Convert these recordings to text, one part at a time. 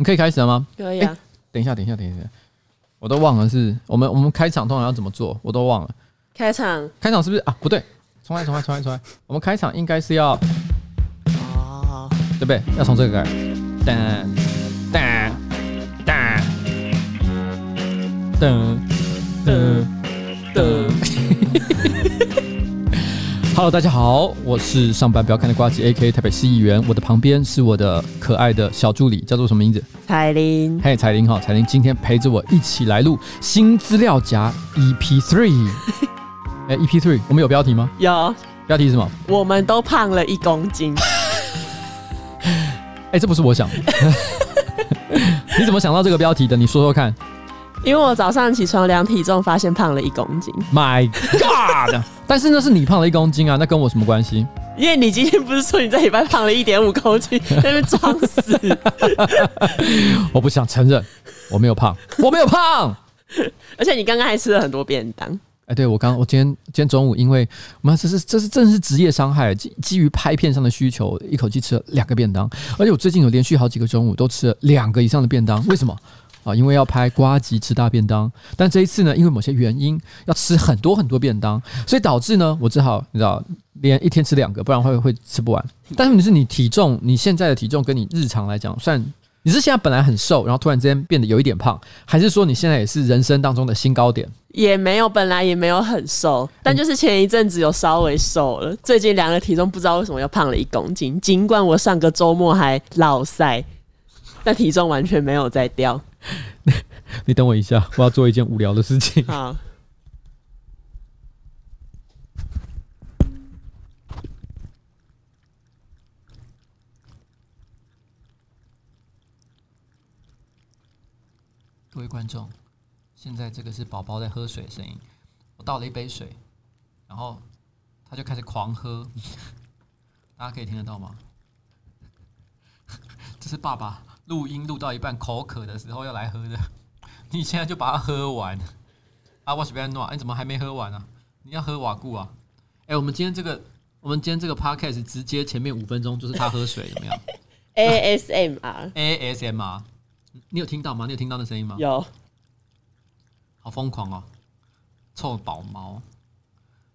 你可以开始了吗？可以啊。等一下，等一下，等一下，我都忘了是我们我们开场通常要怎么做，我都忘了。开场，开场是不是啊？不对，重来，重来，重来，重来。我们开场应该是要，哦，对不对？要从这个开始。噔噔噔噔噔噔。Hello，大家好，我是上班不要看的瓜子，AK 台北市议员。我的旁边是我的可爱的小助理，叫做什么名字？彩玲。嘿，彩玲好，彩玲今天陪着我一起来录新资料夹 EP Three。哎，EP Three，我们有标题吗？有。标题是什么？我们都胖了一公斤。哎，这不是我想的。你怎么想到这个标题的？你说说看。因为我早上起床量体重，发现胖了一公斤。My God！但是那是你胖了一公斤啊，那跟我什么关系？因为你今天不是说你在礼拜胖了一点五公斤，在那边装死。我不想承认，我没有胖，我没有胖。而且你刚刚还吃了很多便当。哎，对，我刚我今天今天中午，因为妈这是这是真的是职业伤害，基基于拍片上的需求，一口气吃了两个便当，而且我最近有连续好几个中午都吃了两个以上的便当，为什么？啊，因为要拍瓜吉吃大便当，但这一次呢，因为某些原因要吃很多很多便当，所以导致呢，我只好你知道，连一天吃两个，不然会会吃不完。但是你是你体重，你现在的体重跟你日常来讲，算你是现在本来很瘦，然后突然之间变得有一点胖，还是说你现在也是人生当中的新高点？也没有，本来也没有很瘦，但就是前一阵子有稍微瘦了，最近量了体重，不知道为什么又胖了一公斤。尽管我上个周末还落赛，但体重完全没有在掉。你等我一下，我要做一件无聊的事情。好。各位观众，现在这个是宝宝在喝水的声音。我倒了一杯水，然后他就开始狂喝。大家可以听得到吗？这是爸爸。录音录到一半，口渴的时候要来喝的，你现在就把它喝完啊！我是边诺，你怎么还没喝完呢、啊？你要喝瓦固啊？哎、欸，我们今天这个，我们今天这个 podcast 直接前面五分钟就是他喝水，怎么样？ASMR，ASMR，你有听到吗？你有听到那声音吗？有，好疯狂哦！臭宝毛，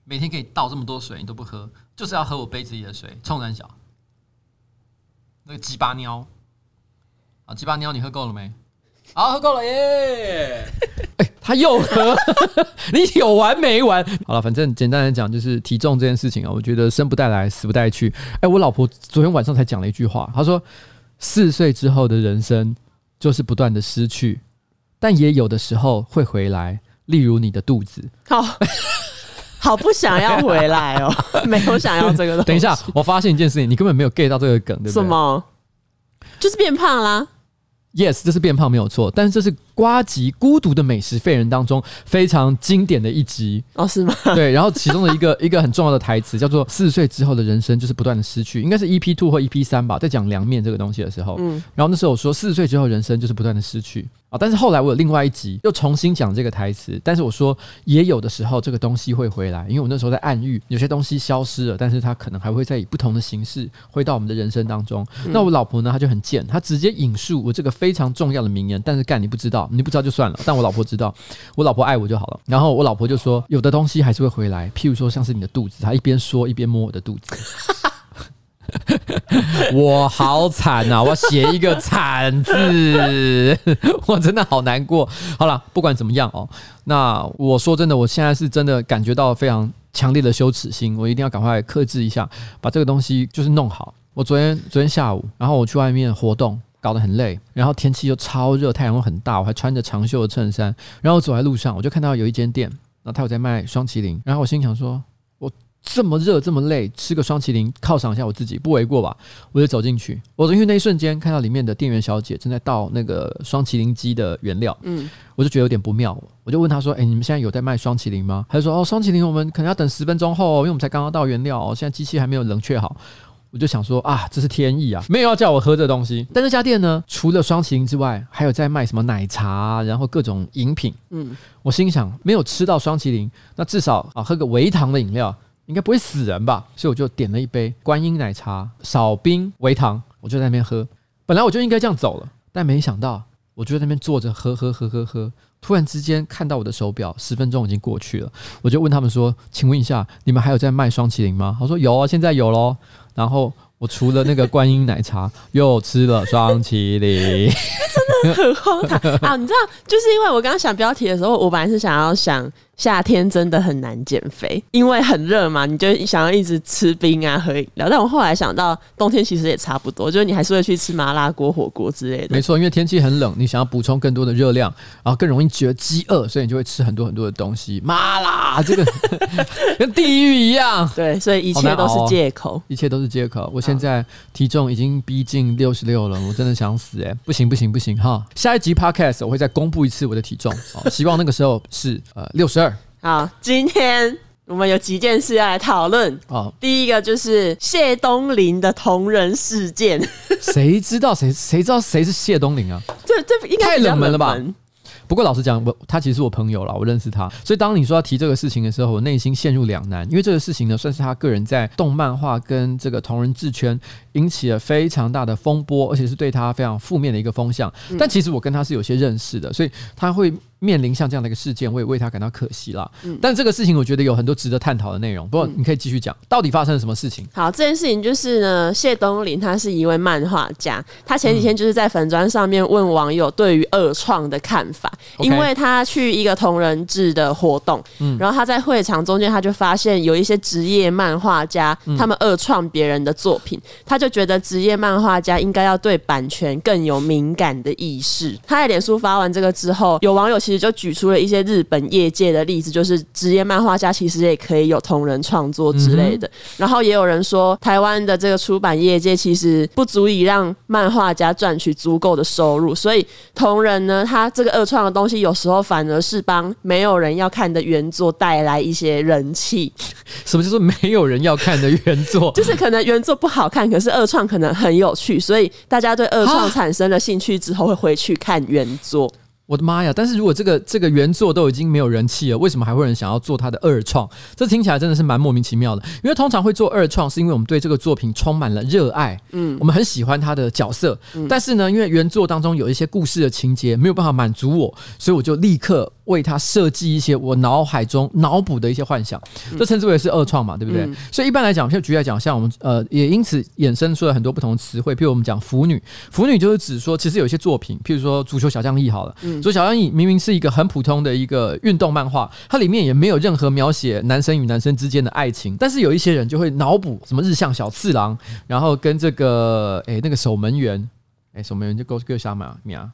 每天可以倒这么多水，你都不喝，就是要喝我杯子里的水，冲三小，那个鸡巴尿。啊，鸡巴尿，你喝够了没？好，喝够了耶！哎、欸，他又喝，你有完没完？好了，反正简单来讲，就是体重这件事情啊，我觉得生不带来，死不带去。哎、欸，我老婆昨天晚上才讲了一句话，她说：“四岁之后的人生就是不断的失去，但也有的时候会回来，例如你的肚子。”好，好不想要回来哦，没有想要这个。等一下，我发现一件事情，你根本没有 get 到这个梗，对不对？什么？就是变胖啦。Yes，这是变胖没有错，但是这是瓜吉孤独的美食废人当中非常经典的一集哦，是吗？对，然后其中的一个一个很重要的台词叫做“四十岁之后的人生就是不断的失去”，应该是 EP two 或 EP 三吧，在讲凉面这个东西的时候，嗯，然后那时候我说四十岁之后人生就是不断的失去啊，但是后来我有另外一集又重新讲这个台词，但是我说也有的时候这个东西会回来，因为我那时候在暗喻有些东西消失了，但是它可能还会再以不同的形式回到我们的人生当中。嗯、那我老婆呢，她就很贱，她直接引述我这个非常重要的名言，但是干你不知道，你不知道就算了。但我老婆知道，我老婆爱我就好了。然后我老婆就说，有的东西还是会回来，譬如说像是你的肚子。她一边说一边摸我的肚子，我好惨啊！我写一个惨字，我真的好难过。好了，不管怎么样哦，那我说真的，我现在是真的感觉到非常强烈的羞耻心，我一定要赶快克制一下，把这个东西就是弄好。我昨天昨天下午，然后我去外面活动。搞得很累，然后天气又超热，太阳又很大，我还穿着长袖的衬衫，然后走在路上，我就看到有一间店，然后他有在卖双麒麟，然后我心想说，这么热这么累，吃个双麒麟犒赏一下我自己，不为过吧？我就走进去，我进去那一瞬间看到里面的店员小姐正在倒那个双麒麟机的原料，嗯，我就觉得有点不妙，我就问她说，哎，你们现在有在卖双麒麟吗？她就说，哦，双麒麟我们可能要等十分钟后，因为我们才刚刚倒原料，哦，现在机器还没有冷却好。我就想说啊，这是天意啊，没有要叫我喝这东西。但这家店呢，除了双麒麟之外，还有在卖什么奶茶，然后各种饮品。嗯，我心想，没有吃到双麒麟，那至少啊，喝个微糖的饮料，应该不会死人吧？所以我就点了一杯观音奶茶，少冰微糖，我就在那边喝。本来我就应该这样走了。但没想到，我就在那边坐着喝喝喝喝喝，突然之间看到我的手表，十分钟已经过去了。我就问他们说：“请问一下，你们还有在卖双麒麟吗？”他说：“有啊，现在有喽。”然后。我除了那个观音奶茶，又吃了双麒麟，真的很荒唐啊！你知道，就是因为我刚刚想标题的时候，我本来是想要想。夏天真的很难减肥，因为很热嘛，你就想要一直吃冰啊、喝饮料。但我后来想到，冬天其实也差不多，就是你还是会去吃麻辣锅、火锅之类的。没错，因为天气很冷，你想要补充更多的热量，然后更容易觉得饥饿，所以你就会吃很多很多的东西。麻辣这个 跟地狱一样。对，所以一切都是借口，一切都是借口。我现在体重已经逼近六十六了，我真的想死哎、欸！不行不行不行哈！下一集 Podcast 我会再公布一次我的体重，希望那个时候是呃六十二。好，今天我们有几件事要来讨论。哦，第一个就是谢东林的同人事件。谁知道谁？谁知道谁是谢东林啊？这这应该太冷门了吧？不过老实讲，我他其实是我朋友啦，我认识他。所以当你说要提这个事情的时候，我内心陷入两难，因为这个事情呢，算是他个人在动漫画跟这个同人志圈引起了非常大的风波，而且是对他非常负面的一个风向。但其实我跟他是有些认识的，所以他会。面临像这样的一个事件，我也为他感到可惜了。嗯，但这个事情我觉得有很多值得探讨的内容。不过你可以继续讲，到底发生了什么事情？好，这件事情就是呢，谢东林他是一位漫画家，他前几天就是在粉砖上面问网友对于二创的看法，因为他去一个同人志的活动，嗯，然后他在会场中间他就发现有一些职业漫画家他们二创别人的作品，他就觉得职业漫画家应该要对版权更有敏感的意识。他在脸书发完这个之后，有网友。其实就举出了一些日本业界的例子，就是职业漫画家其实也可以有同人创作之类的。然后也有人说，台湾的这个出版业界其实不足以让漫画家赚取足够的收入，所以同人呢，他这个二创的东西有时候反而是帮没有人要看的原作带来一些人气。什么叫做没有人要看的原作？就是可能原作不好看，可是二创可能很有趣，所以大家对二创产生了兴趣之后会回去看原作。我的妈呀！但是如果这个这个原作都已经没有人气了，为什么还会有人想要做他的二创？这听起来真的是蛮莫名其妙的。因为通常会做二创，是因为我们对这个作品充满了热爱，嗯，我们很喜欢他的角色，嗯，但是呢，因为原作当中有一些故事的情节没有办法满足我，所以我就立刻。为他设计一些我脑海中脑补的一些幻想，这称之为是二创嘛，对不对？嗯、所以一般来讲，就举例来讲，像我们呃，也因此衍生出了很多不同的词汇。譬如我们讲腐女，腐女就是指说，其实有一些作品，譬如说《足球小将翼》好了，嗯，《足球小将翼》明明是一个很普通的一个运动漫画，它里面也没有任何描写男生与男生之间的爱情，但是有一些人就会脑补什么日向小次郎，然后跟这个诶、欸、那个守门员，诶守门员就够够瞎嘛呀。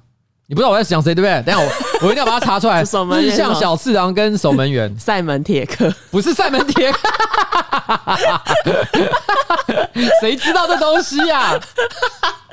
你不知道我在想谁对不对？等下我 我一定要把它查出来。日向小次郎跟守门员 赛门铁克不是赛门铁克，谁知道这东西呀、啊？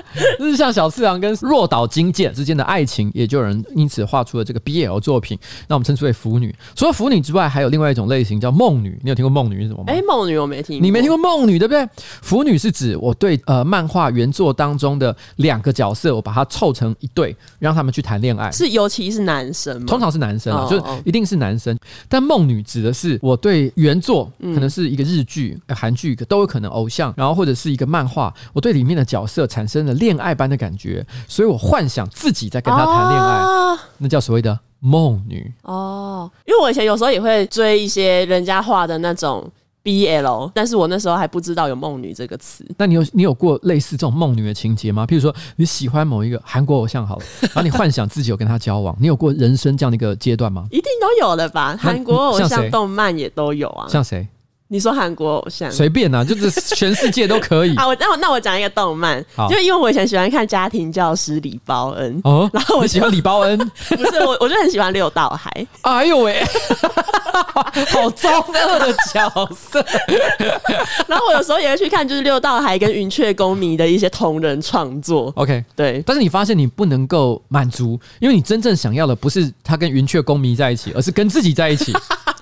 日向小次郎跟若岛金剑之间的爱情，也就有人因此画出了这个 BL 作品，那我们称之为腐女。除了腐女之外，还有另外一种类型叫梦女。你有听过梦女是什么吗？哎、欸，梦女我没听过，你没听过梦女对不对？腐女是指我对呃漫画原作当中的两个角色，我把它凑成一对，让他们去谈恋爱。是尤其是男生吗？通常是男生啊，就一定是男生。但梦女指的是我对原作可能是一个日剧、韩剧都有可能偶像，然后或者是一个漫画，我对里面的角色产生了恋爱般的感觉，所以我幻想自己在跟他谈恋爱，哦、那叫所谓的梦女哦。因为我以前有时候也会追一些人家画的那种 BL，但是我那时候还不知道有梦女这个词。那你有你有过类似这种梦女的情节吗？譬如说你喜欢某一个韩国偶像，好了，然后你幻想自己有跟他交往，你有过人生这样的一个阶段吗？一定都有的吧，韩国偶像动漫也都有啊，像谁？你说韩国偶像随便呐、啊，就是 全世界都可以。好，我那我那我讲一个动漫，好就因为我以前喜欢看家庭教师李包恩哦，然后我喜欢李包恩，不是我，我就很喜欢六道海。哎呦喂，好糟糕的角色。然后我有时候也会去看，就是六道海跟云雀公迷的一些同人创作。OK，对。但是你发现你不能够满足，因为你真正想要的不是他跟云雀公迷在一起，而是跟自己在一起。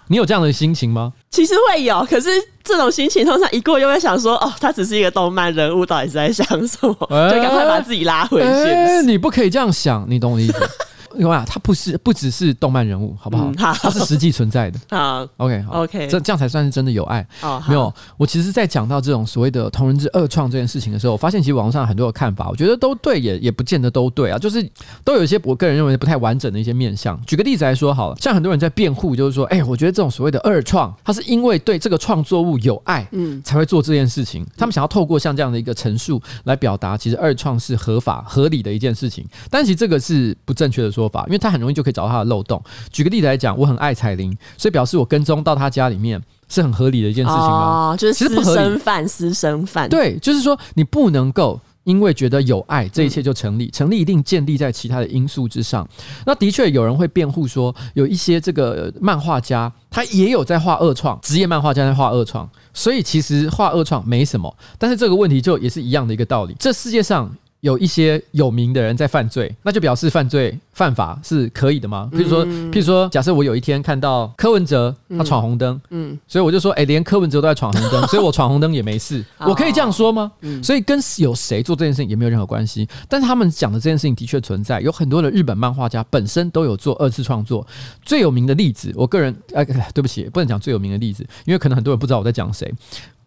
你有这样的心情吗？其实会有，可是这种心情通常一过又会想说，哦，他只是一个动漫人物，到底是在想什么？欸、就赶快把自己拉回去。欸、你不可以这样想，你懂我的意思？有啊，他不是不只是动漫人物，好不好？嗯、好，他是实际存在的。好，OK，好，OK，这这样才算是真的有爱。哦，没有，我其实，在讲到这种所谓的同人志二创这件事情的时候，我发现其实网络上很多的看法，我觉得都对，也也不见得都对啊，就是都有一些我个人认为不太完整的一些面向。举个例子来说，好了，像很多人在辩护，就是说，哎、欸，我觉得这种所谓的二创，它是因为对这个创作物有爱，嗯，才会做这件事情。他们想要透过像这样的一个陈述来表达，其实二创是合法合理的一件事情。但其实这个是不正确的说法，因为他很容易就可以找到他的漏洞。举个例子来讲，我很爱彩铃，所以表示我跟踪到他家里面是很合理的一件事情吗？哦，就是私生饭，私生饭。对，就是说你不能够因为觉得有爱，这一切就成立。成立一定建立在其他的因素之上。那的确有人会辩护说，有一些这个漫画家他也有在画二创，职业漫画家在画二创，所以其实画二创没什么。但是这个问题就也是一样的一个道理。这世界上。有一些有名的人在犯罪，那就表示犯罪犯法是可以的吗？譬如说，譬如说，假设我有一天看到柯文哲他闯红灯，嗯，所以我就说，哎，连柯文哲都在闯红灯，所以我闯红灯也没事，我可以这样说吗？所以跟有谁做这件事情也没有任何关系。但是他们讲的这件事情的确存在，有很多的日本漫画家本身都有做二次创作。最有名的例子，我个人，哎，对不起，不能讲最有名的例子，因为可能很多人不知道我在讲谁。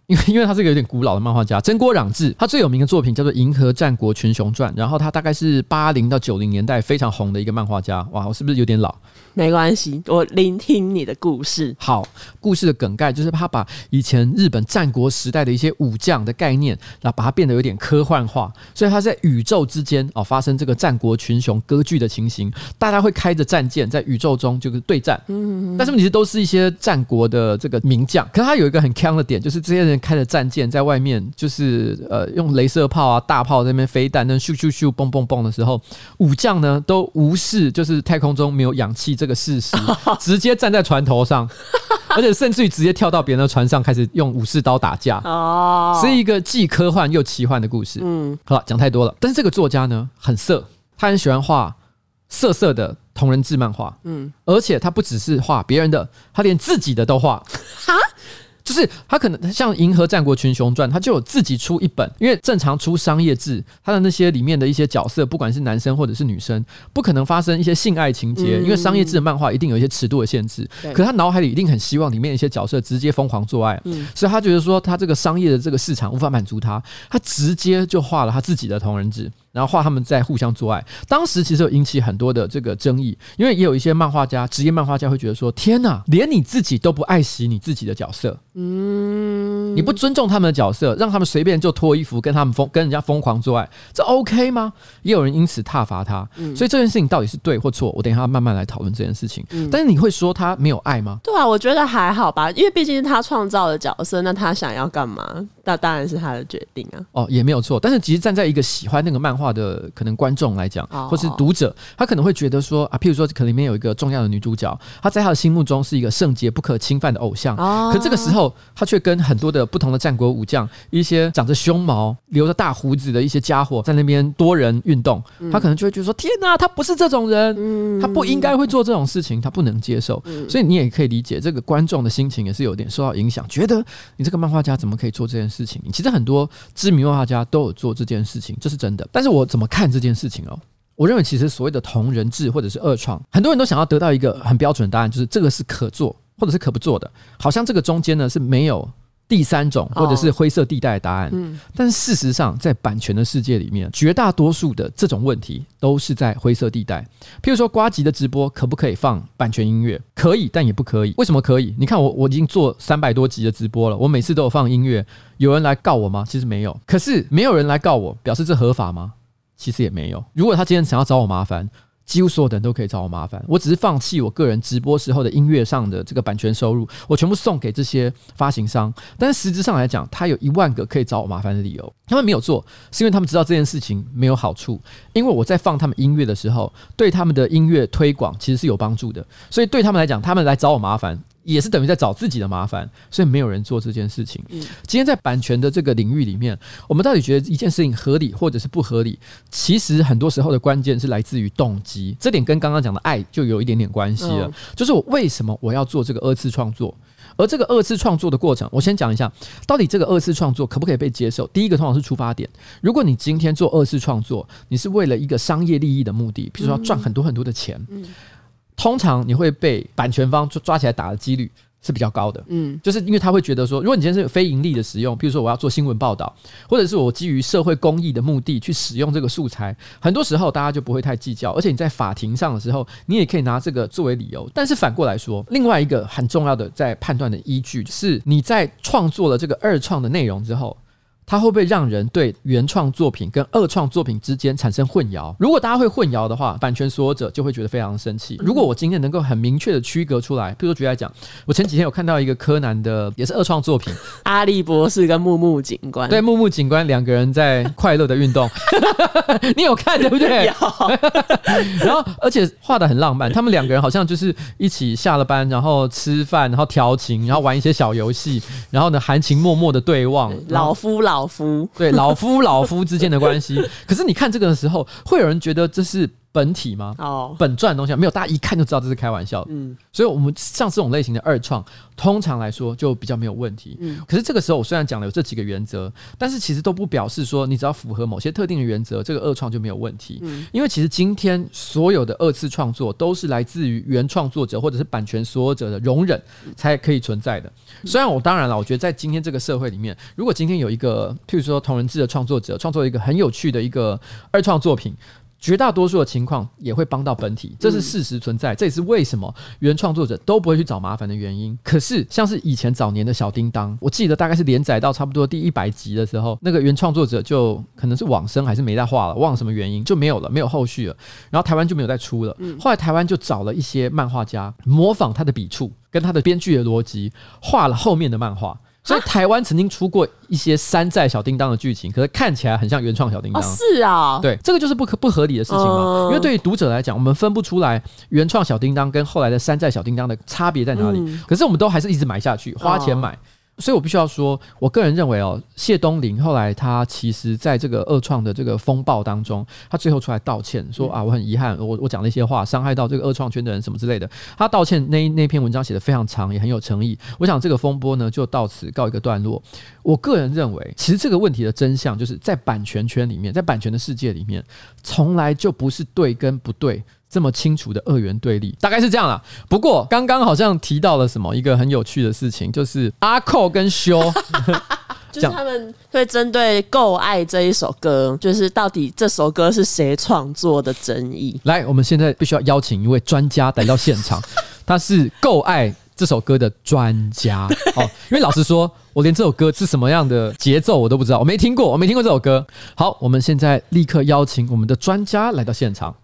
因为，因为他是个有点古老的漫画家，真锅壤志，他最有名的作品叫做《银河战国群雄传》，然后他大概是八零到九零年代非常红的一个漫画家。哇，我是不是有点老？没关系，我聆听你的故事。好，故事的梗概就是他把以前日本战国时代的一些武将的概念，然后把它变得有点科幻化，所以他在宇宙之间哦发生这个战国群雄割据的情形，大家会开着战舰在宇宙中就是对战。嗯嗯，但是问题是都是一些战国的这个名将，可是他有一个很强的点，就是这些人。开着战舰在外面，就是呃用镭射炮啊、大炮在那边飞弹，那咻咻咻、嘣嘣嘣的时候，武将呢都无视就是太空中没有氧气这个事实，直接站在船头上，而且甚至于直接跳到别人的船上，开始用武士刀打架。哦，是一个既科幻又奇幻的故事。嗯，好了，讲太多了。但是这个作家呢很色，他很喜欢画色色的同人志漫画。嗯，而且他不只是画别人的，他连自己的都画。哈？就是他可能像《银河战国群雄传》，他就有自己出一本，因为正常出商业志，他的那些里面的一些角色，不管是男生或者是女生，不可能发生一些性爱情节，因为商业志的漫画一定有一些尺度的限制。可他脑海里一定很希望里面一些角色直接疯狂做爱，所以他觉得说他这个商业的这个市场无法满足他，他直接就画了他自己的同人志。然后画他们在互相做爱，当时其实有引起很多的这个争议，因为也有一些漫画家、职业漫画家会觉得说：“天哪，连你自己都不爱惜你自己的角色，嗯，你不尊重他们的角色，让他们随便就脱衣服跟他们疯跟人家疯狂做爱，这 OK 吗？”也有人因此挞伐他，所以这件事情到底是对或错，我等一下慢慢来讨论这件事情。但是你会说他没有爱吗？对啊，我觉得还好吧，因为毕竟是他创造的角色，那他想要干嘛，那当然是他的决定啊。哦，也没有错，但是其实站在一个喜欢那个漫画的可能观众来讲，或是读者，他可能会觉得说啊，譬如说，可能里面有一个重要的女主角，她在他的心目中是一个圣洁不可侵犯的偶像。可这个时候，他却跟很多的不同的战国武将，一些长着胸毛、留着大胡子的一些家伙在那边多人运动，他可能就会觉得说：天哪，他不是这种人，他不应该会做这种事情，他不能接受。所以你也可以理解这个观众的心情也是有点受到影响，觉得你这个漫画家怎么可以做这件事情？其实很多知名漫画家都有做这件事情，这是真的。但是我怎么？看这件事情哦，我认为其实所谓的同人志或者是二创，很多人都想要得到一个很标准的答案，就是这个是可做或者是可不做的，好像这个中间呢是没有第三种或者是灰色地带的答案。嗯，但是事实上，在版权的世界里面，绝大多数的这种问题都是在灰色地带。譬如说，瓜吉的直播可不可以放版权音乐？可以，但也不可以。为什么可以？你看我我已经做三百多集的直播了，我每次都有放音乐，有人来告我吗？其实没有。可是没有人来告我，表示这合法吗？其实也没有。如果他今天想要找我麻烦，几乎所有的人都可以找我麻烦。我只是放弃我个人直播时候的音乐上的这个版权收入，我全部送给这些发行商。但是实质上来讲，他有一万个可以找我麻烦的理由。他们没有做，是因为他们知道这件事情没有好处。因为我在放他们音乐的时候，对他们的音乐推广其实是有帮助的。所以对他们来讲，他们来找我麻烦。也是等于在找自己的麻烦，所以没有人做这件事情。今天在版权的这个领域里面，我们到底觉得一件事情合理或者是不合理？其实很多时候的关键是来自于动机，这点跟刚刚讲的爱就有一点点关系了。就是我为什么我要做这个二次创作？而这个二次创作的过程，我先讲一下，到底这个二次创作可不可以被接受？第一个通常是出发点。如果你今天做二次创作，你是为了一个商业利益的目的，比如说要赚很多很多的钱，嗯，通常你会被版权方抓起来打的几率。是比较高的，嗯，就是因为他会觉得说，如果你今天是非盈利的使用，比如说我要做新闻报道，或者是我基于社会公益的目的去使用这个素材，很多时候大家就不会太计较，而且你在法庭上的时候，你也可以拿这个作为理由。但是反过来说，另外一个很重要的在判断的依据是，你在创作了这个二创的内容之后。它会不会让人对原创作品跟二创作品之间产生混淆？如果大家会混淆的话，版权所有者就会觉得非常生气。如果我今天能够很明确的区隔出来，比如说举例来讲，我前几天有看到一个柯南的也是二创作品，阿笠博士跟木木警官，对，木木警官两个人在快乐的运动，你有看对不对？有。然后而且画的很浪漫，他们两个人好像就是一起下了班，然后吃饭，然后调情，然后玩一些小游戏，然后呢含情脉脉的对望，老夫老。老夫。对老夫老夫之间的关系，可是你看这个的时候，会有人觉得这是本体吗？哦，本传的东西没有，大家一看就知道这是开玩笑的。嗯，所以我们像这种类型的二创，通常来说就比较没有问题。嗯，可是这个时候我虽然讲了有这几个原则，但是其实都不表示说你只要符合某些特定的原则，这个二创就没有问题。嗯，因为其实今天所有的二次创作都是来自于原创作者或者是版权所有者的容忍才可以存在的。虽然我当然了，我觉得在今天这个社会里面，如果今天有一个譬如说同人志的创作者创作一个很有趣的一个二创作品。绝大多数的情况也会帮到本体，这是事实存在，这也是为什么原创作者都不会去找麻烦的原因。可是，像是以前早年的小叮当，我记得大概是连载到差不多第一百集的时候，那个原创作者就可能是往生还是没在画了，忘了什么原因就没有了，没有后续了。然后台湾就没有再出了。后来台湾就找了一些漫画家模仿他的笔触跟他的编剧的逻辑，画了后面的漫画。所以台湾曾经出过一些山寨小叮当的剧情，可是看起来很像原创小叮当。是啊，对，这个就是不可不合理的事情嘛。因为对于读者来讲，我们分不出来原创小叮当跟后来的山寨小叮当的差别在哪里。可是我们都还是一直买下去，花钱买。所以我必须要说，我个人认为哦，谢东林后来他其实在这个二创的这个风暴当中，他最后出来道歉，说啊，我很遗憾，我我讲了一些话，伤害到这个二创圈的人什么之类的。他道歉那那篇文章写的非常长，也很有诚意。我想这个风波呢，就到此告一个段落。我个人认为，其实这个问题的真相就是在版权圈里面，在版权的世界里面，从来就不是对跟不对。这么清楚的二元对立，大概是这样啦。不过刚刚好像提到了什么一个很有趣的事情，就是阿扣跟修，就是他们会针对《够爱》这一首歌，就是到底这首歌是谁创作的争议。来，我们现在必须要邀请一位专家来到现场，他是《够爱》这首歌的专家哦。因为老实说，我连这首歌是什么样的节奏我都不知道，我没听过，我没听过这首歌。好，我们现在立刻邀请我们的专家来到现场。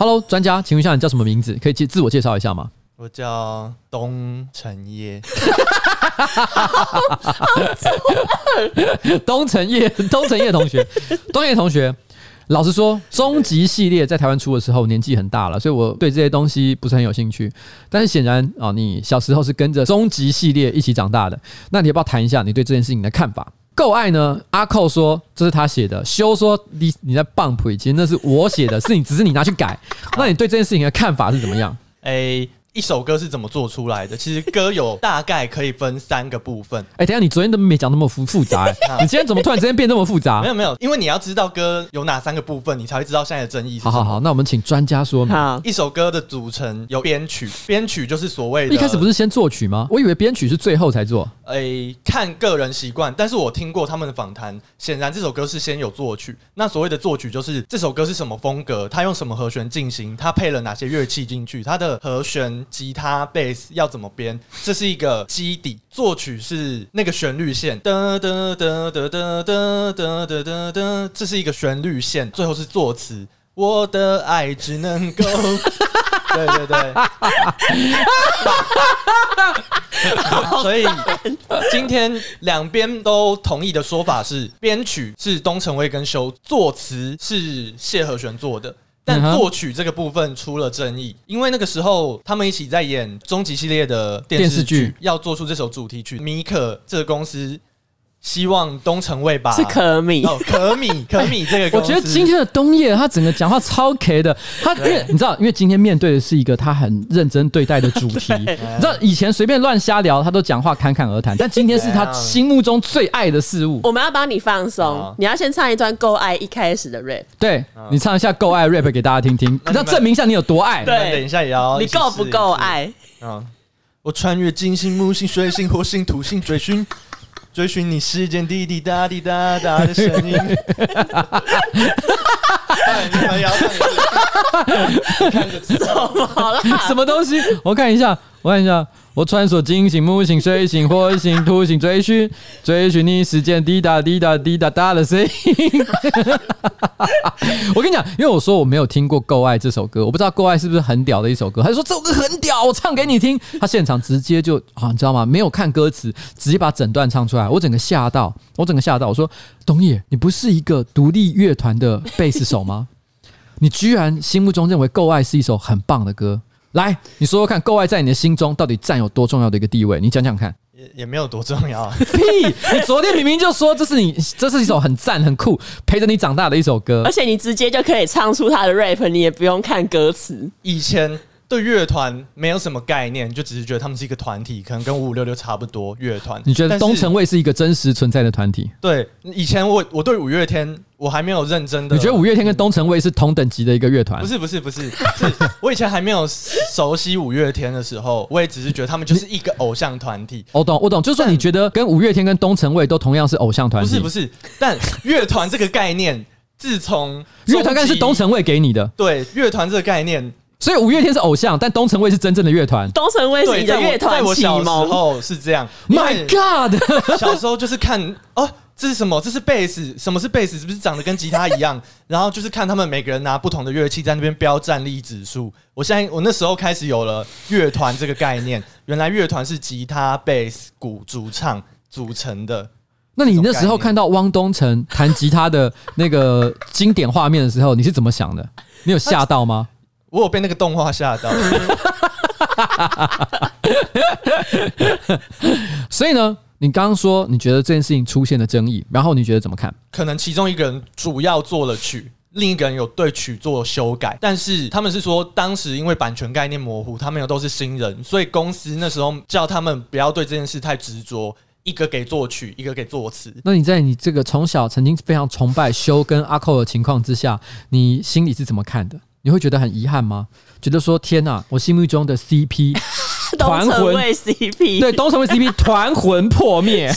Hello，专家，请问一下你叫什么名字？可以介自我介绍一下吗？我叫东成业。东城业，东城业同学，东业同学。老实说，终极系列在台湾出的时候年纪很大了，所以我对这些东西不是很有兴趣。但是显然啊、哦，你小时候是跟着终极系列一起长大的，那你要不要谈一下你对这件事情的看法？够爱呢？阿扣说这是他写的，修说你你在棒槌，其实那是我写的，是你只是你拿去改。那你对这件事情的看法是怎么样？诶。一首歌是怎么做出来的？其实歌有大概可以分三个部分。哎、欸，等一下，你昨天都没讲那么复复杂、欸，你今天怎么突然之间变那么复杂？没有没有，因为你要知道歌有哪三个部分，你才会知道现在的争议是什么。好好好，那我们请专家说明。好，一首歌的组成有编曲，编曲就是所谓的。一开始不是先作曲吗？我以为编曲是最后才做。哎、欸，看个人习惯，但是我听过他们的访谈，显然这首歌是先有作曲。那所谓的作曲就是这首歌是什么风格，它用什么和弦进行，它配了哪些乐器进去，它的和弦、吉他、贝斯。要怎么编？这是一个基底，作曲是那个旋律线，哒哒哒哒哒哒哒哒哒哒，这是一个旋律线。最后是作词，我的爱只能够，对对对。所以今天两边都同意的说法是，编曲是东城卫跟修，作词是谢和弦做的。但作曲这个部分出了争议，因为那个时候他们一起在演终极系列的电视剧，要做出这首主题曲，米可这个公司希望东城卫吧是可米。哦，可米 可米这个公司，我觉得今天的东野他整个讲话超 K 的，他因为你知道，因为今天面对的是一个他很认真对待的主题，你知道以前随便乱瞎聊他都讲话侃侃而谈，但 今天是他心目中最爱的事物。我们要帮你放松，你要先唱一段够爱一开始的 rap，对，你唱一下够爱 rap 给大家听听，你要证明一下你有多爱。对，等一下也要你够不够爱？啊，我穿越金星、木星、水星、火星、土星，追寻。追寻你时间滴滴答滴答答的声音。你们要看什么了？什么东西？我看一下，我看一下。我穿梭金星、木星、水星、火星、土星，追寻追寻你时间滴答滴答滴答答的声音。我跟你讲，因为我说我没有听过《够爱》这首歌，我不知道《够爱》是不是很屌的一首歌。他就说这首歌很屌，我唱给你听。他现场直接就啊，你知道吗？没有看歌词，直接把整段唱出来。我整个吓到，我整个吓到。我说东野，你不是一个独立乐团的贝斯手吗？你居然心目中认为《够爱》是一首很棒的歌？来，你说说看，够爱在你的心中到底占有多重要的一个地位？你讲讲看。也也没有多重要。啊 屁！你昨天明明就说这是你，这是一首很赞、很酷、陪着你长大的一首歌，而且你直接就可以唱出他的 rap，你也不用看歌词。以前。对乐团没有什么概念，就只是觉得他们是一个团体，可能跟五五六六差不多。乐团，你觉得东城卫是一个真实存在的团体？对，以前我我对五月天我还没有认真的。你觉得五月天跟东城卫是同等级的一个乐团？不是不是不是，是 我以前还没有熟悉五月天的时候，我也只是觉得他们就是一个偶像团体。我懂我懂，就是说你觉得跟五月天跟东城卫都同样是偶像团体？不是不是，但乐团这个概念，自从乐团概念是东城卫给你的。对，乐团这个概念。所以五月天是偶像，但东城卫是真正的乐团。东城卫是你的乐团启蒙。在我小时候是这样。My God！小时候就是看哦，这是什么？这是贝斯？什么是贝斯？是不是长得跟吉他一样？然后就是看他们每个人拿不同的乐器在那边标战力指数。我现在我那时候开始有了乐团这个概念，原来乐团是吉他、贝斯、鼓、主唱组成的。那你那时候看到汪东城弹吉他的那个经典画面的时候，你是怎么想的？你有吓到吗？我有被那个动画吓到，所以呢，你刚刚说你觉得这件事情出现了争议，然后你觉得怎么看？可能其中一个人主要做了曲，另一个人有对曲做修改，但是他们是说当时因为版权概念模糊，他们又都是新人，所以公司那时候叫他们不要对这件事太执着，一个给作曲，一个给作词。那你在你这个从小曾经非常崇拜修跟阿扣的情况之下，你心里是怎么看的？你会觉得很遗憾吗？觉得说天哪，我心目中的 CP 团魂 CP 对东城卫 CP 团魂破灭，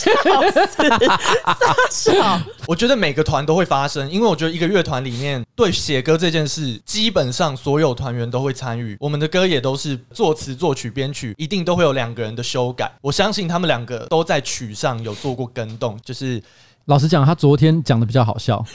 我觉得每个团都会发生，因为我觉得一个乐团里面对写歌这件事，基本上所有团员都会参与。我们的歌也都是作词、作曲、编曲，一定都会有两个人的修改。我相信他们两个都在曲上有做过更动。就是老实讲，他昨天讲的比较好笑。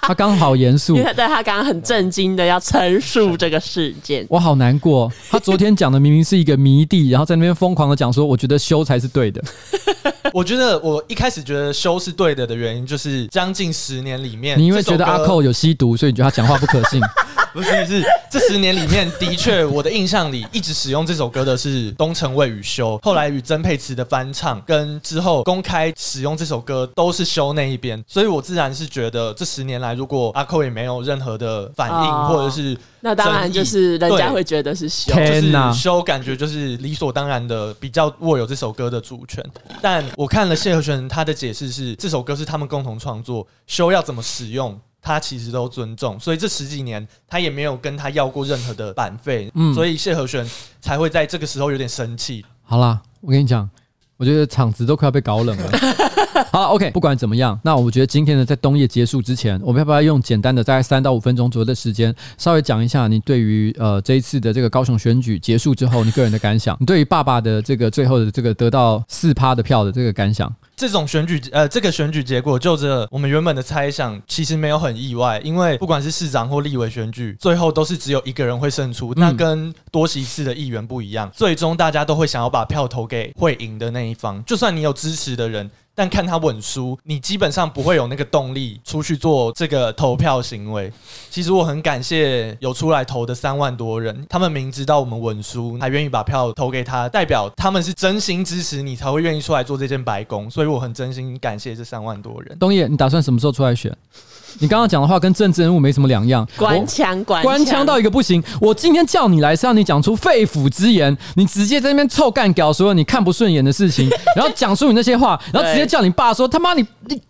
他刚好严肃，对他刚刚很震惊的要陈述这个事件，我好难过。他昨天讲的明明是一个迷弟，然后在那边疯狂的讲说，我觉得修才是对的。我觉得我一开始觉得修是对的的原因，就是将近十年里面，你因为觉得阿寇有吸毒，所以你觉得他讲话不可信。不是，是这十年里面的确，我的印象里一直使用这首歌的是东城卫与修，后来与曾沛慈的翻唱，跟之后公开使用这首歌都是修那一边，所以我自然是觉得这十年来，如果阿寇也没有任何的反应，或者是那当然就是人家会觉得是修，就是修感觉就是理所当然的比较握有这首歌的主权。但我看了谢和弦他的解释是，这首歌是他们共同创作，修要怎么使用。他其实都尊重，所以这十几年他也没有跟他要过任何的版费，嗯，所以谢和弦才会在这个时候有点生气。好啦，我跟你讲，我觉得场子都快要被搞冷了。好，OK，不管怎么样，那我觉得今天呢，在冬夜结束之前，我们要不要用简单的大概三到五分钟左右的时间，稍微讲一下你对于呃这一次的这个高雄选举结束之后，你个人的感想？你对于爸爸的这个最后的这个得到四趴的票的这个感想？这种选举，呃，这个选举结果，就着我们原本的猜想，其实没有很意外，因为不管是市长或立委选举，最后都是只有一个人会胜出，那跟多席次的议员不一样，最终大家都会想要把票投给会赢的那一方，就算你有支持的人。但看他稳输，你基本上不会有那个动力出去做这个投票行为。其实我很感谢有出来投的三万多人，他们明知道我们稳输，还愿意把票投给他，代表他们是真心支持你，才会愿意出来做这件白宫。所以我很真心感谢这三万多人。东野，你打算什么时候出来选？你刚刚讲的话跟政治人物没什么两样，官腔官官腔到一个不行。我今天叫你来是让你讲出肺腑之言，你直接在那边臭干屌，所有你看不顺眼的事情，然后讲出你那些话，然后直接叫你爸说他妈你你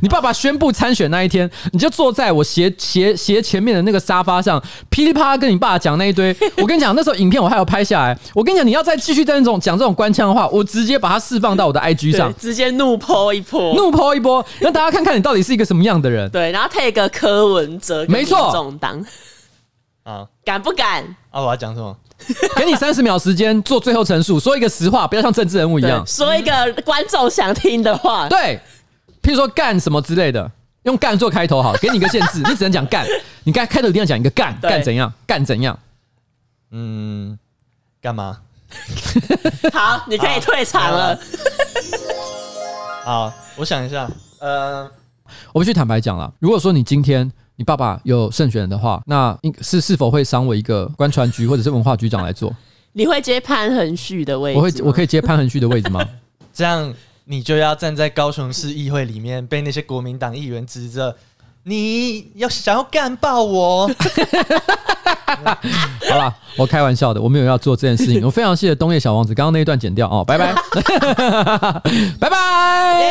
你。爸爸宣布参选那一天，你就坐在我斜斜斜前面的那个沙发上，噼里啪啦跟你爸讲那一堆。我跟你讲，那时候影片我还有拍下来。我跟你讲，你要再继续在那种讲这种官腔的话，我直接把它释放到我的 IG 上，直接怒泼一波，怒泼一波，让大家看看你到底是一个什么样的人。对，然后 take 柯文哲，没错，中党 啊，敢不敢？啊，我要讲什么？给你三十秒时间做最后陈述，说一个实话，不要像政治人物一样，说一个观众想听的话。对。譬如说干什么之类的，用干做开头好，给你一个限制，你只能讲干。你刚开头一定要讲一个干，干怎样？干怎样？嗯，干嘛？好，你可以退场了。好，我想一下。呃，我必须坦白讲了，如果说你今天你爸爸有胜选的话，那是是否会赏我一个官传局或者是文化局长来做？你会接潘恒旭的位置？我会，我可以接潘恒旭的位置吗？这样。你就要站在高雄市议会里面，被那些国民党议员指着，你要想要干爆我。好了，我开玩笑的，我没有要做这件事情。我非常谢谢东野小王子，刚刚那一段剪掉哦，拜拜，拜拜。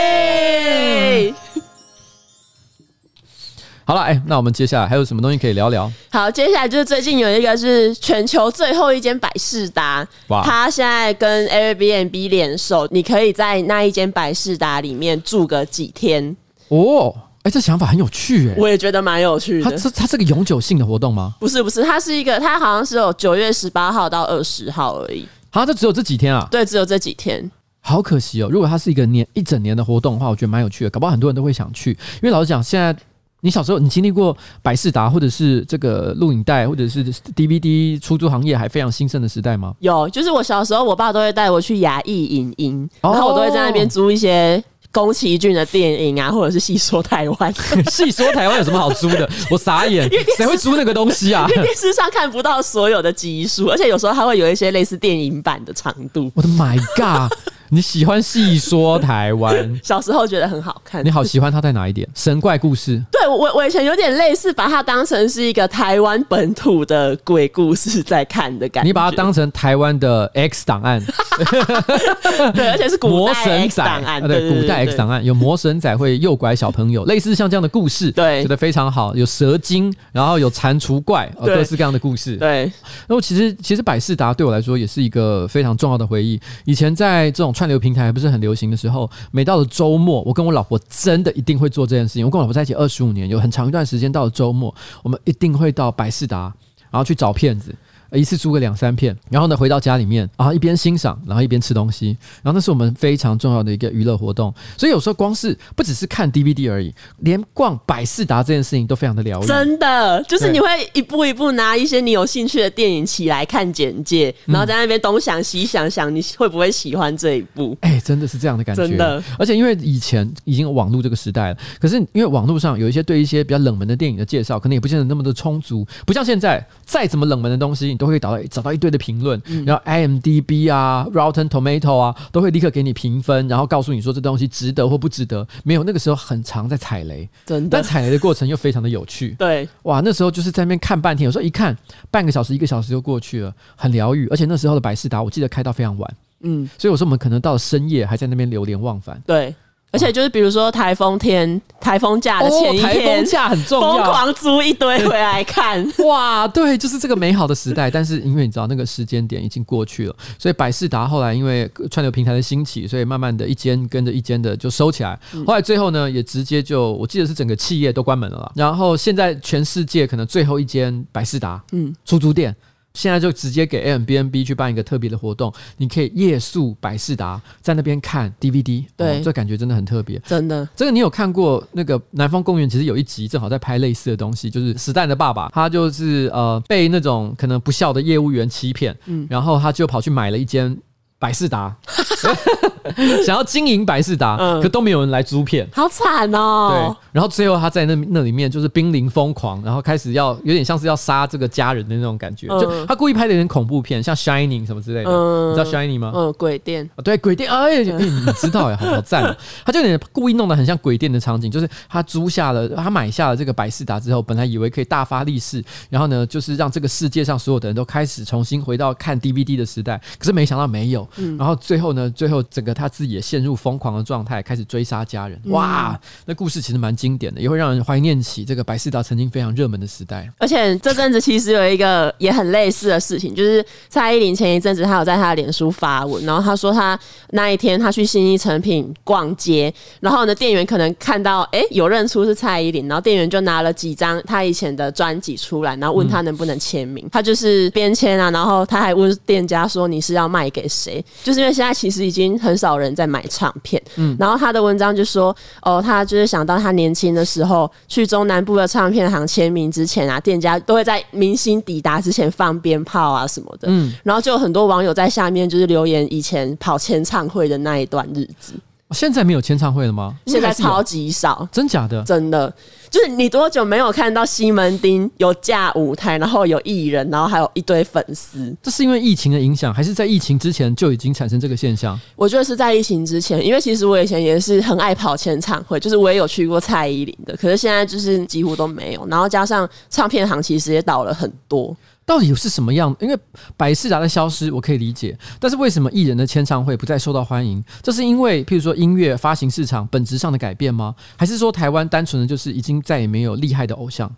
好了，哎、欸，那我们接下来还有什么东西可以聊聊？好，接下来就是最近有一个是全球最后一间百事达，哇，他现在跟 Airbnb 联手，你可以在那一间百事达里面住个几天哦。哎、欸，这想法很有趣哎、欸，我也觉得蛮有趣的。它是它是个永久性的活动吗？不是不是，它是一个，它好像是有九月十八号到二十号而已。好，这只有这几天啊？对，只有这几天。好可惜哦，如果它是一个年一整年的活动的话，我觉得蛮有趣的，搞不好很多人都会想去。因为老实讲，现在。你小时候，你经历过百事达或者是这个录影带或者是 DVD 出租行业还非常兴盛的时代吗？有，就是我小时候，我爸都会带我去牙艺影音，然后我都会在那边租一些宫崎骏的电影啊，或者是戏说台湾。戏说台湾有什么好租的？我傻眼，谁会租那个东西啊？因为电视上看不到所有的集数，而且有时候还会有一些类似电影版的长度。我的 My God！你喜欢细说台湾？小时候觉得很好看。你好喜欢它在哪一点？神怪故事？对，我我以前有点类似，把它当成是一个台湾本土的鬼故事在看的感觉。你把它当成台湾的 X 档案？对，而且是古代 X 档案。对，古代 X 档案有魔神仔会诱拐小朋友，类似像这样的故事，对，觉得非常好。有蛇精，然后有蟾蜍怪，各式各样的故事。对，那我其实其实百事达对我来说也是一个非常重要的回忆。以前在这种串流平台还不是很流行的时候，每到了周末，我跟我老婆真的一定会做这件事情。我跟我老婆在一起二十五年，有很长一段时间到了周末，我们一定会到百事达，然后去找骗子。一次租个两三片，然后呢，回到家里面，然后一边欣赏，然后一边吃东西，然后那是我们非常重要的一个娱乐活动。所以有时候光是不只是看 DVD 而已，连逛百事达这件事情都非常的疗愈。真的，就是你会一步一步拿一些你有兴趣的电影起来看简介，然后在那边东想西想想你会不会喜欢这一部。哎、欸，真的是这样的感觉。真的，而且因为以前已经有网络这个时代了，可是因为网络上有一些对一些比较冷门的电影的介绍，可能也不见得那么的充足，不像现在，再怎么冷门的东西，你都会找到找到一。堆的评论，然后 IMDB 啊、Rotten Tomato 啊，都会立刻给你评分，然后告诉你说这东西值得或不值得。没有那个时候很常在踩雷，真的，但踩雷的过程又非常的有趣。对，哇，那时候就是在那边看半天，有时候一看半个小时、一个小时就过去了，很疗愈。而且那时候的百事达，我记得开到非常晚，嗯，所以我说我们可能到了深夜还在那边流连忘返。对。而且就是比如说台风天、台风假的前一天，台风假很重要，疯狂租一堆回来看。哇，对，就是这个美好的时代。但是因为你知道那个时间点已经过去了，所以百事达后来因为串流平台的兴起，所以慢慢的一间跟着一间的就收起来。后来最后呢，也直接就我记得是整个企业都关门了啦。然后现在全世界可能最后一间百事达，嗯，出租店。现在就直接给 Airbnb 去办一个特别的活动，你可以夜宿百事达，在那边看 DVD，对、哦，这感觉真的很特别，真的。这个你有看过？那个南方公园其实有一集正好在拍类似的东西，就是史丹的爸爸，他就是呃被那种可能不孝的业务员欺骗，嗯，然后他就跑去买了一间百事达，想要经营百事达，嗯可都没有人来租片。好惨哦对哦。，然后最后他在那那里面就是濒临疯狂，然后开始要有点像是要杀这个家人的那种感觉，嗯就他故意拍的有点恐怖片，像《Shining》什么之类的，嗯你知道《Shining》吗？嗯，鬼店。啊，对，鬼店，哎，哎 你知道呀，好好赞哦！他就有点故意弄得很像鬼店的场景，就是他租下了，他买下了这个百事达之后，本来以为可以大发利市，然后呢，就是让这个世界上所有的人都开始重新回到看 DVD 的时代，可是没想到没有，然后最后呢，最后整个他自己也陷入疯狂的状态，开始追杀家人。哇，那故事其实蛮经典的，也会让人怀念起这个白世达曾经非常热门的时代。而且这阵子其实有一个也很类似的事情，就是蔡依林前一阵子她有在她的脸书发文，然后她说她那一天她去新一成品逛街，然后呢店员可能看到哎、诶有认出是蔡依林，然后店员就拿了几张她以前的专辑出来，然后问她能不能签名，她就是边签啊，然后她还问店家说你是要卖给谁？就是因为现在其实已经很少人在买唱片，嗯，然后他的文章就说哦，他就是想到他年轻的时候去中南部的唱片行签名之前啊，店家都会在明星抵达之前放鞭炮啊什么的，嗯，然后就有很多网友在下面就是留言以前跑签唱会的那一段日子，现在没有签唱会了吗？现在超级少，真假的？真的就是你多久没有看到西门町有架舞台，然后有艺人，然后还有一堆粉丝？这是因为疫情的影响，还是在疫情之前就已经产生这个现象？我觉得是在疫情之前，因为其实我以前也是很爱跑签唱会，就是我也有去过蔡依林的，可是现在就是几乎都没有。然后加上唱片行其实也倒了很多。到底是什么样？因为百事达的消失，我可以理解，但是为什么艺人的签唱会不再受到欢迎？这是因为譬如说音乐发行市场本质上的改变吗？还是说台湾单纯的就是已经再也没有厉害的偶像？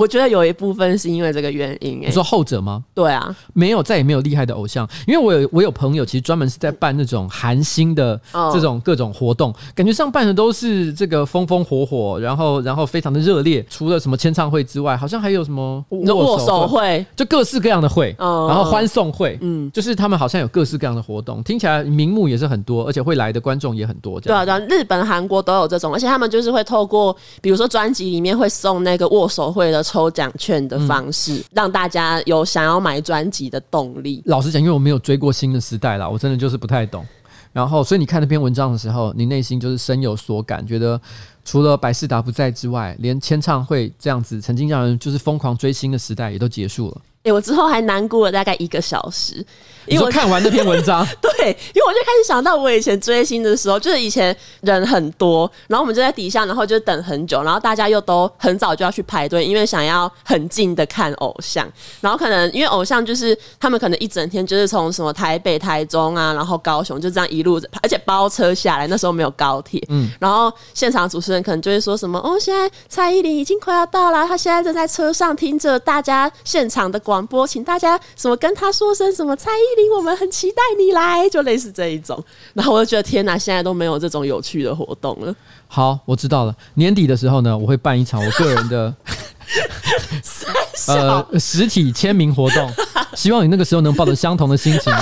我觉得有一部分是因为这个原因、欸。你说后者吗？对啊，没有，再也没有厉害的偶像，因为我有我有朋友，其实专门是在办那种韩星的这种各种活动，感觉上办的都是这个风风火火，然后然后非常的热烈。除了什么签唱会之外，好像还有什么握握手会，就各式各样的会，嗯然后欢送会，嗯嗯，就是他们好像有各式各样的活动，听起来名目也是很多，而且会来的观众也很多。对啊，对啊，日本、韩国都有这种，而且他们就是会透过，比如说专辑里面会送那个握手会的抽奖券的方式，嗯让大家有想要买专辑的动力。老实讲，因为我没有追过新的时代啦，我真的就是不太懂。然后，所以你看那篇文章的时候，你内心就是深有所感，觉得除了百事达不在之外，连签唱会这样子曾经让人就是疯狂追星的时代也都结束了。哎、欸，我之后还难过了大概一个小时，因为我看完那篇文章，对，因为我就开始想到我以前追星的时候，就是以前人很多，然后我们就在底下，然后就等很久，然后大家又都很早就要去排队，因为想要很近的看偶像，然后可能因为偶像就是他们可能一整天就是从什么台北、台中啊，然后高雄就这样一路，而且包车下来，那时候没有高铁，嗯，然后现场主持人可能就会说什么哦，现在蔡依林已经快要到了，她现在正在车上听着大家现场的。广播，请大家什么跟他说声什么蔡依林，我们很期待你来，就类似这一种。然后我就觉得天哪，现在都没有这种有趣的活动了。好，我知道了。年底的时候呢，我会办一场我个人的 呃实体签名活动，希望你那个时候能抱着相同的心情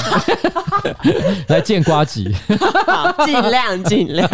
来见瓜吉。好，尽量尽量。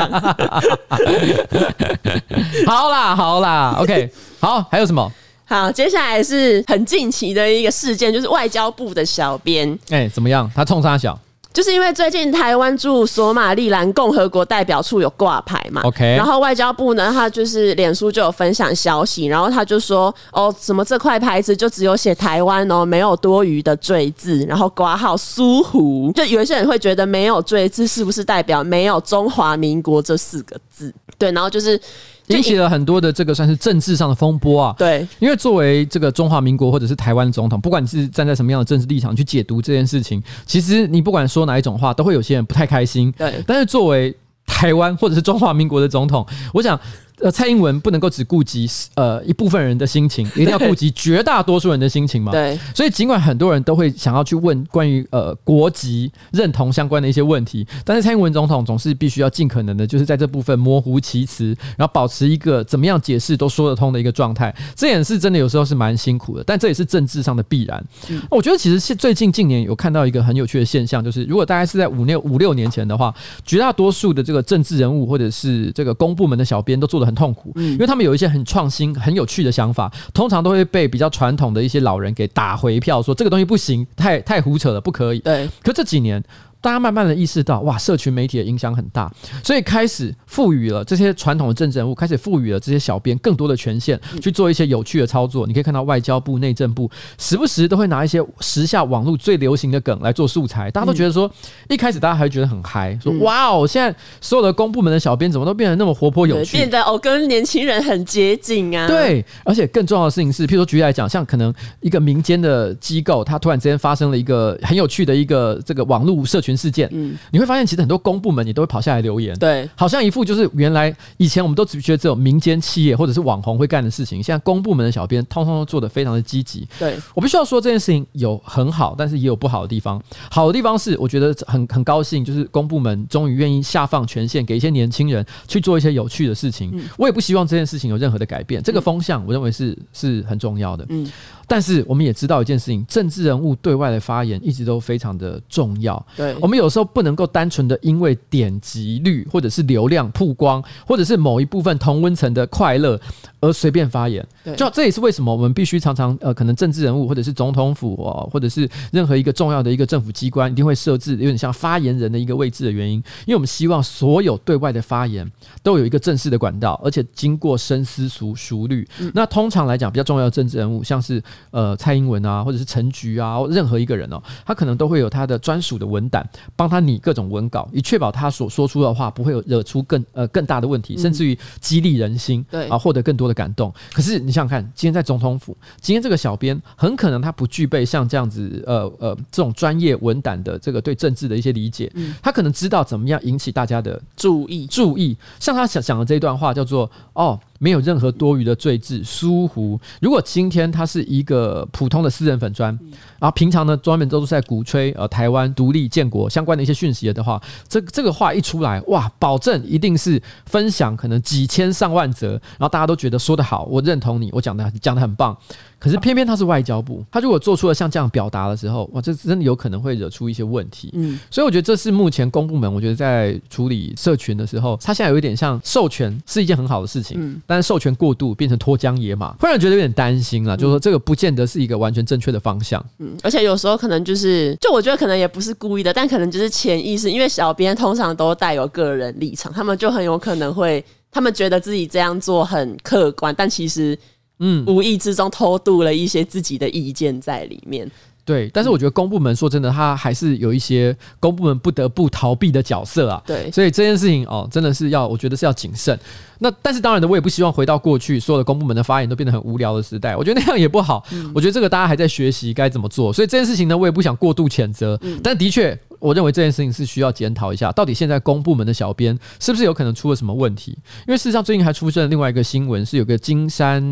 好啦，好啦，OK，好，还有什么？好，接下来是很近期的一个事件，就是外交部的小编，哎、欸，怎么样？他冲三小，就是因为最近台湾驻索马利兰共和国代表处有挂牌嘛，OK，然后外交部呢，他就是脸书就有分享消息，然后他就说，哦，什么这块牌子就只有写台湾哦，没有多余的赘字，然后括号苏湖，就有一些人会觉得没有赘字是不是代表没有中华民国这四个字？对，然后就是。引起了很多的这个算是政治上的风波啊。对，因为作为这个中华民国或者是台湾总统，不管你是站在什么样的政治立场去解读这件事情，其实你不管说哪一种话，都会有些人不太开心。对，但是作为台湾或者是中华民国的总统，我想。呃，蔡英文不能够只顾及呃一部分人的心情，一定要顾及绝大多数人的心情嘛。对，所以尽管很多人都会想要去问关于呃国籍认同相关的一些问题，但是蔡英文总统总是必须要尽可能的，就是在这部分模糊其词，然后保持一个怎么样解释都说得通的一个状态。这也是真的有时候是蛮辛苦的，但这也是政治上的必然。嗯、我觉得其实是最近近年有看到一个很有趣的现象，就是如果大概是在五六五六年前的话，绝大多数的这个政治人物或者是这个公部门的小编都做得很痛苦。因为他们有一些很创新、很有趣的想法，通常都会被比较传统的一些老人给打回票，说这个东西不行，太太胡扯了，不可以。对，可这几年。大家慢慢的意识到，哇，社群媒体的影响很大，所以开始赋予了这些传统的政治人物，开始赋予了这些小编更多的权限，去做一些有趣的操作。你可以看到外交部、内政部时不时都会拿一些时下网络最流行的梗来做素材，大家都觉得说，一开始大家还觉得很嗨，说哇哦，现在所有的公部门的小编怎么都变得那么活泼有趣，变得哦跟年轻人很接近啊。对，而且更重要的事情是，譬如说举例来讲，像可能一个民间的机构，它突然之间发生了一个很有趣的一个这个网络社群事件，嗯，你会发现其实很多公部门也都会跑下来留言，对，好像一副就是原来以前我们都只觉得只有民间企业或者是网红会干的事情，现在公部门的小编通通都做的非常的积极。对，我必须要说这件事情有很好，但是也有不好的地方。好的地方是，我觉得很很高兴，就是公部门终于愿意下放权限给一些年轻人去做一些有趣的事情。我也不希望这件事情有任何的改变，这个风向我认为是是很重要的。嗯。但是我们也知道一件事情，政治人物对外的发言一直都非常的重要。对，我们有时候不能够单纯的因为点击率或者是流量曝光，或者是某一部分同温层的快乐而随便发言。对，就这也是为什么我们必须常常呃，可能政治人物或者是总统府哦，或者是任何一个重要的一个政府机关，一定会设置有点像发言人的一个位置的原因。因为我们希望所有对外的发言都有一个正式的管道，而且经过深思熟熟虑。嗯，那通常来讲，比较重要的政治人物，像是呃，蔡英文啊，或者是陈菊啊，任何一个人哦，他可能都会有他的专属的文胆，帮他拟各种文稿，以确保他所说出的话不会有惹出更呃更大的问题，甚至于激励人心，对啊，获得更多的感动。可是你想想看，今天在总统府，今天这个小编很可能他不具备像这样子呃呃这种专业文胆的这个对政治的一些理解，他可能知道怎么样引起大家的注意注意。像他想讲的这一段话叫做哦。没有任何多余的赘字疏忽。如果今天他是一个普通的私人粉砖，然后平常呢专门都是在鼓吹呃台湾独立建国相关的一些讯息的话，这这个话一出来，哇，保证一定是分享可能几千上万则，然后大家都觉得说得好，我认同你，我讲的讲的很棒。可是偏偏他是外交部，他如果做出了像这样表达的时候，哇，这真的有可能会惹出一些问题。嗯，所以我觉得这是目前公部门，我觉得在处理社群的时候，他现在有一点像授权是一件很好的事情，嗯，但是授权过度变成脱缰野马，会让人觉得有点担心了，就是说这个不见得是一个完全正确的方向。嗯，而且有时候可能就是，就我觉得可能也不是故意的，但可能就是潜意识，因为小编通常都带有个人立场，他们就很有可能会，他们觉得自己这样做很客观，但其实。嗯，无意之中偷渡了一些自己的意见在里面。对，但是我觉得公部门说真的，他还是有一些公部门不得不逃避的角色啊。对，所以这件事情哦，真的是要，我觉得是要谨慎。那但是当然的，我也不希望回到过去，所有的公部门的发言都变得很无聊的时代。我觉得那样也不好。嗯、我觉得这个大家还在学习该怎么做，所以这件事情呢，我也不想过度谴责。嗯、但的确，我认为这件事情是需要检讨一下，到底现在公部门的小编是不是有可能出了什么问题？因为事实上，最近还出现了另外一个新闻，是有个金山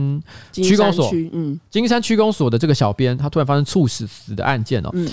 区公所，嗯，金山区公所的这个小编，他突然发生猝死死的案件哦。嗯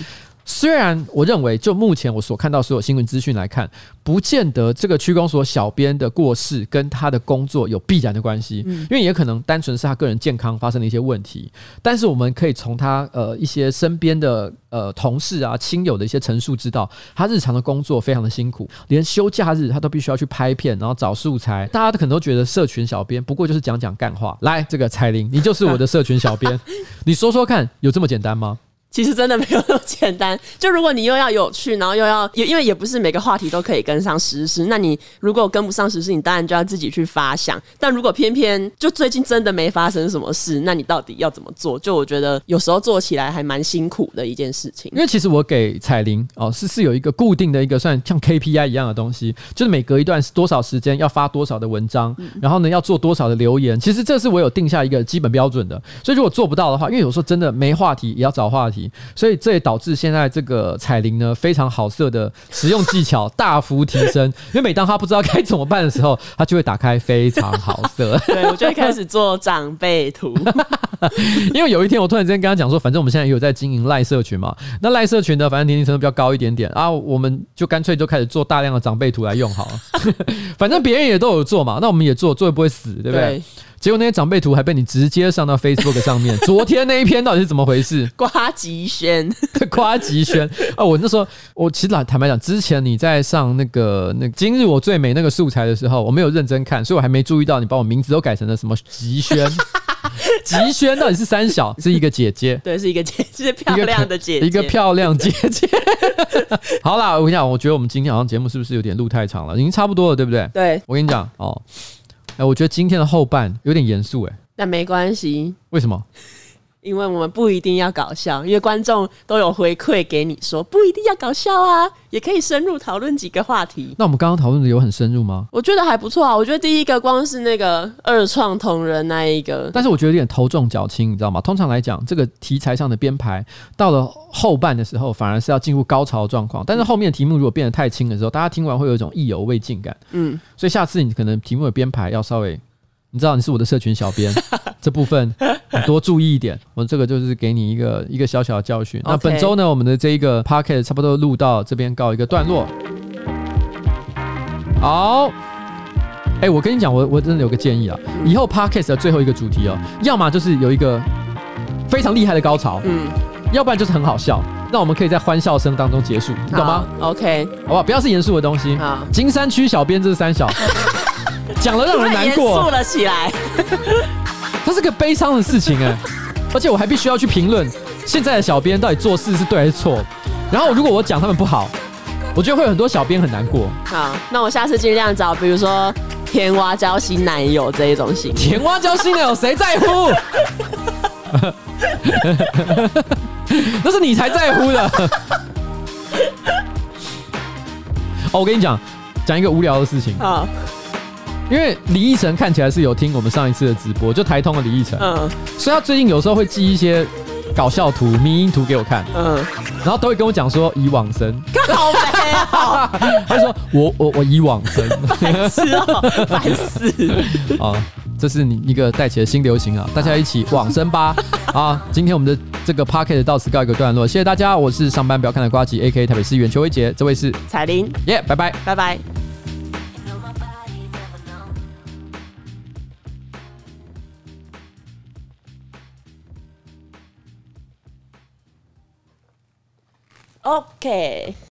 虽然我认为，就目前我所看到所有新闻资讯来看，不见得这个区公所小编的过世跟他的工作有必然的关系，因为也可能单纯是他个人健康发生了一些问题。但是我们可以从他呃一些身边的呃同事啊、亲友的一些陈述知道，他日常的工作非常的辛苦，连休假日他都必须要去拍片，然后找素材。大家都可能都觉得社群小编不过就是讲讲干话。来，这个彩玲，你就是我的社群小编，你说说看，有这么简单吗？其实真的没有那么简单。就如果你又要有趣，然后又要也因为也不是每个话题都可以跟上时事，那你如果跟不上时事，你当然就要自己去发想。但如果偏偏就最近真的没发生什么事，那你到底要怎么做？就我觉得有时候做起来还蛮辛苦的一件事情。因为其实我给彩铃哦是是有一个固定的一个算像 KPI 一样的东西，就是每隔一段多少时间要发多少的文章，然后呢要做多少的留言。其实这是我有定下一个基本标准的。所以如果做不到的话，因为有时候真的没话题，也要找话题。所以这也导致现在这个彩铃呢非常好色的使用技巧 大幅提升，因为每当他不知道该怎么办的时候，他就会打开非常好色。对，我就会开始做长辈图，因为有一天我突然之间跟他讲说，反正我们现在也有在经营赖社群嘛，那赖社群呢反正年龄层比较高一点点啊，我们就干脆就开始做大量的长辈图来用好了，反正别人也都有做嘛，那我们也做，做也不会死，对不对？对结果那些长辈图还被你直接上到 Facebook 上面。昨天那一篇到底是怎么回事？瓜吉轩，瓜吉轩啊！我那时候，我其实坦坦白讲，之前你在上那个那今日我最美那个素材的时候，我没有认真看，所以我还没注意到你把我名字都改成了什么吉轩。吉轩到底是三小，是一个姐姐，对，是一个姐，是漂亮的姐姐，一个漂亮姐姐。好啦，我跟你讲，我觉得我们今天好像节目是不是有点录太长了？已经差不多了，对不对？对，我跟你讲哦，哎，我觉得今天的后半有点严肃，哎，但没关系，为什么？因为我们不一定要搞笑，因为观众都有回馈给你说，不一定要搞笑啊，也可以深入讨论几个话题。那我们刚刚讨论的有很深入吗？我觉得还不错啊。我觉得第一个光是那个二创同人那一个，但是我觉得有点头重脚轻，你知道吗？通常来讲，这个题材上的编排到了后半的时候，反而是要进入高潮状况。但是后面的题目如果变得太轻的时候，大家听完会有一种意犹未尽感。嗯，所以下次你可能题目的编排要稍微。你知道你是我的社群小编，这部分你多注意一点。我这个就是给你一个一个小小的教训。那本周呢，我们的这一个 podcast 差不多录到这边告一个段落。好，哎、欸，我跟你讲，我我真的有个建议啊，以后 podcast 的最后一个主题哦，要么就是有一个非常厉害的高潮，嗯，要不然就是很好笑，那我们可以在欢笑声当中结束，你懂吗？OK，好不好？不要是严肃的东西。好，金山区小编这是三小。讲了让人难过，肃了起来。这是个悲伤的事情哎，而且我还必须要去评论现在的小编到底做事是对还是错。然后如果我讲他们不好，我觉得会有很多小编很难过。好，那我下次尽量找，比如说甜蛙交新男友这一种型。甜蛙交新男友谁在乎？那是你才在乎的。哦，我跟你讲，讲一个无聊的事情。好。因为李奕晨看起来是有听我们上一次的直播，就台通的李奕晨，嗯，所以他最近有时候会寄一些搞笑图、迷因图给我看，嗯，然后都会跟我讲说以往生，好美啊！他就说我我我以往生，烦死了，烦死！啊，这是你一个带起的新流行啊，大家一起往生吧！啊，今天我们的这个 p o c k e t 到此告一个段落，谢谢大家，我是上班不要看的瓜吉，A K 台北市议员邱威杰，这位是彩玲，耶，拜拜，拜拜。Oke. Okay.